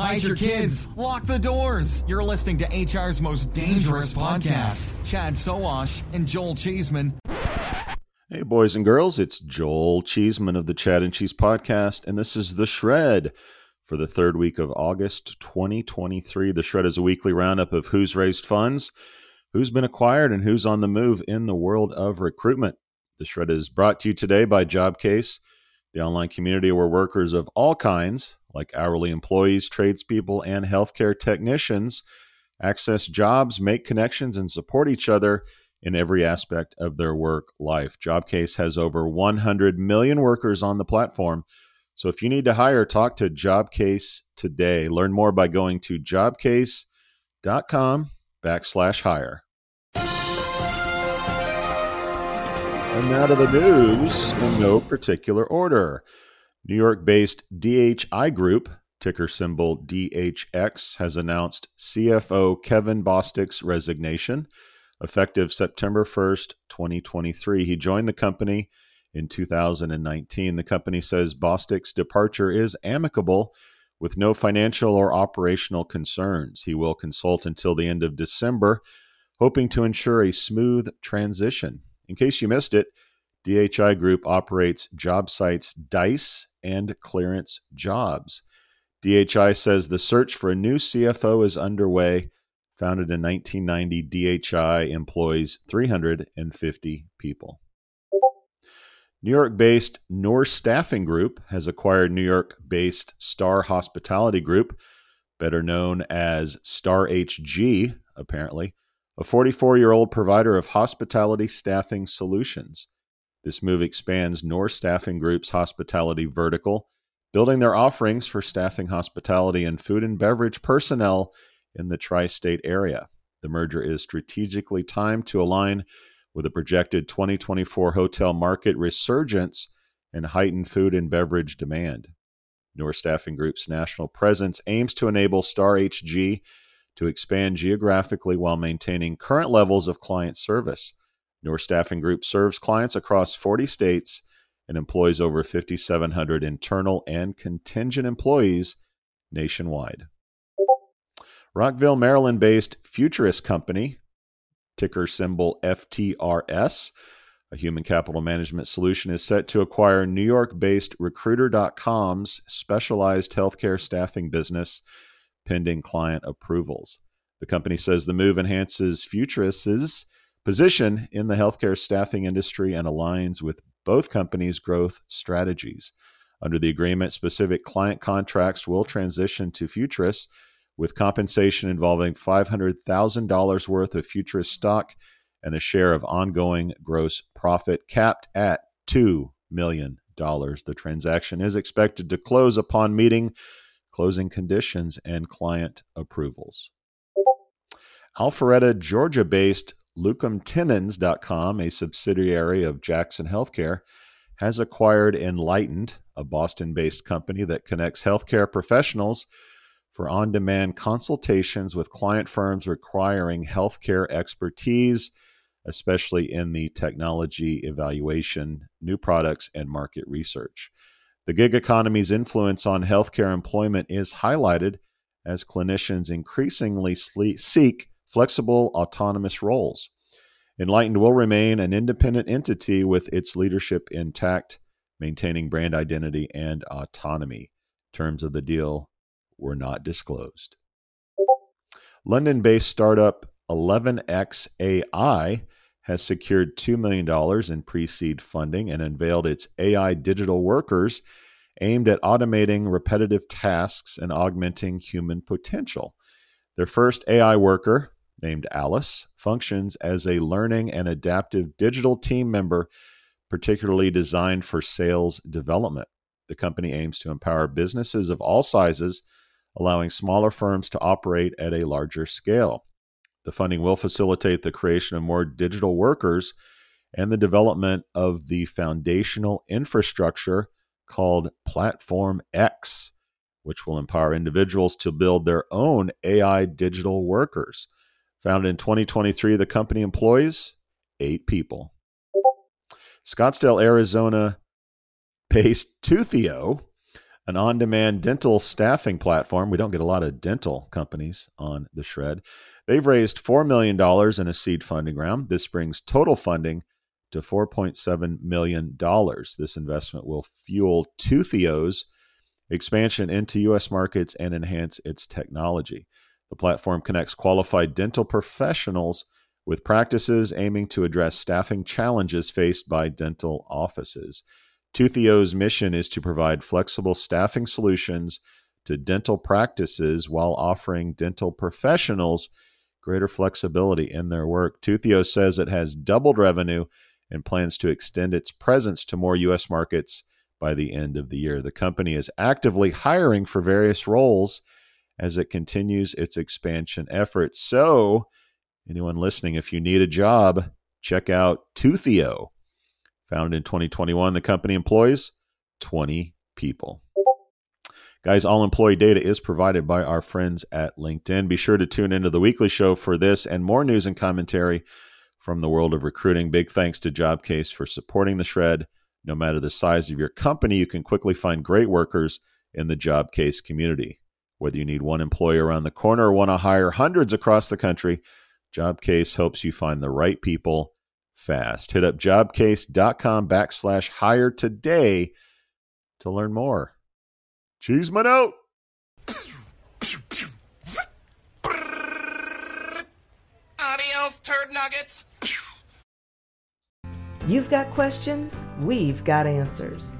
Hide your kids. Lock the doors. You're listening to HR's most dangerous podcast. Chad Sowash and Joel Cheeseman. Hey, boys and girls, it's Joel Cheeseman of the Chad and Cheese Podcast, and this is The Shred for the third week of August 2023. The Shred is a weekly roundup of who's raised funds, who's been acquired, and who's on the move in the world of recruitment. The Shred is brought to you today by Jobcase, the online community where workers of all kinds, like hourly employees, tradespeople, and healthcare technicians, access jobs, make connections, and support each other in every aspect of their work life. Jobcase has over 100 million workers on the platform. So if you need to hire, talk to Jobcase today. Learn more by going to jobcase.com backslash hire. And now to the news in no particular order. New York based DHI Group, ticker symbol DHX, has announced CFO Kevin Bostick's resignation effective September 1st, 2023. He joined the company in 2019. The company says Bostick's departure is amicable with no financial or operational concerns. He will consult until the end of December, hoping to ensure a smooth transition. In case you missed it, DHI Group operates job sites Dice and Clearance Jobs. DHI says the search for a new CFO is underway Founded in 1990, DHI employs 350 people. New York based Noor Staffing Group has acquired New York based Star Hospitality Group, better known as Star HG, apparently, a 44 year old provider of hospitality staffing solutions. This move expands Noor Staffing Group's hospitality vertical, building their offerings for staffing hospitality and food and beverage personnel in the tri state area. The merger is strategically timed to align with a projected 2024 hotel market resurgence and heightened food and beverage demand. Noor Staffing Group's national presence aims to enable Star HG to expand geographically while maintaining current levels of client service. Noor Staffing Group serves clients across 40 states and employs over 5,700 internal and contingent employees nationwide. Rockville, Maryland based Futuris Company, ticker symbol FTRS, a human capital management solution, is set to acquire New York based Recruiter.com's specialized healthcare staffing business pending client approvals. The company says the move enhances Futuris's position in the healthcare staffing industry and aligns with both companies' growth strategies. Under the agreement, specific client contracts will transition to Futuris with compensation involving $500,000 worth of Futurist stock and a share of ongoing gross profit capped at $2 million. The transaction is expected to close upon meeting closing conditions and client approvals. Alpharetta, Georgia based LocumTenens.com, a subsidiary of Jackson Healthcare, has acquired Enlightened, a Boston based company that connects healthcare professionals for on demand consultations with client firms requiring healthcare expertise, especially in the technology evaluation, new products, and market research. The gig economy's influence on healthcare employment is highlighted as clinicians increasingly seek flexible, autonomous roles. Enlightened will remain an independent entity with its leadership intact, maintaining brand identity and autonomy. Terms of the deal were not disclosed. London based startup 11x AI has secured $2 million in pre seed funding and unveiled its AI digital workers aimed at automating repetitive tasks and augmenting human potential. Their first AI worker, named Alice, functions as a learning and adaptive digital team member, particularly designed for sales development. The company aims to empower businesses of all sizes allowing smaller firms to operate at a larger scale. The funding will facilitate the creation of more digital workers and the development of the foundational infrastructure called Platform X, which will empower individuals to build their own AI digital workers. Founded in 2023, the company employs eight people. Scottsdale, Arizona based Toothio an on demand dental staffing platform. We don't get a lot of dental companies on the shred. They've raised $4 million in a seed funding round. This brings total funding to $4.7 million. This investment will fuel Toothio's expansion into U.S. markets and enhance its technology. The platform connects qualified dental professionals with practices aiming to address staffing challenges faced by dental offices. Toothio's mission is to provide flexible staffing solutions to dental practices while offering dental professionals greater flexibility in their work. Toothio says it has doubled revenue and plans to extend its presence to more U.S. markets by the end of the year. The company is actively hiring for various roles as it continues its expansion efforts. So, anyone listening, if you need a job, check out Toothio. Founded in 2021, the company employs 20 people. Guys, all employee data is provided by our friends at LinkedIn. Be sure to tune into the weekly show for this and more news and commentary from the world of recruiting. Big thanks to Jobcase for supporting the shred. No matter the size of your company, you can quickly find great workers in the Jobcase community. Whether you need one employee around the corner or want to hire hundreds across the country, Jobcase helps you find the right people fast. Hit up jobcase.com backslash hire today to learn more. Cheeseman out. Adios, turd nuggets. You've got questions, we've got answers.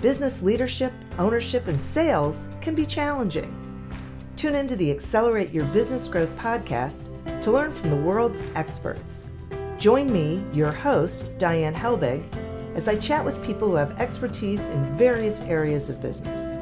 Business leadership, ownership, and sales can be challenging. Tune into the Accelerate Your Business Growth podcast to learn from the world's experts. Join me, your host, Diane Helbig, as I chat with people who have expertise in various areas of business.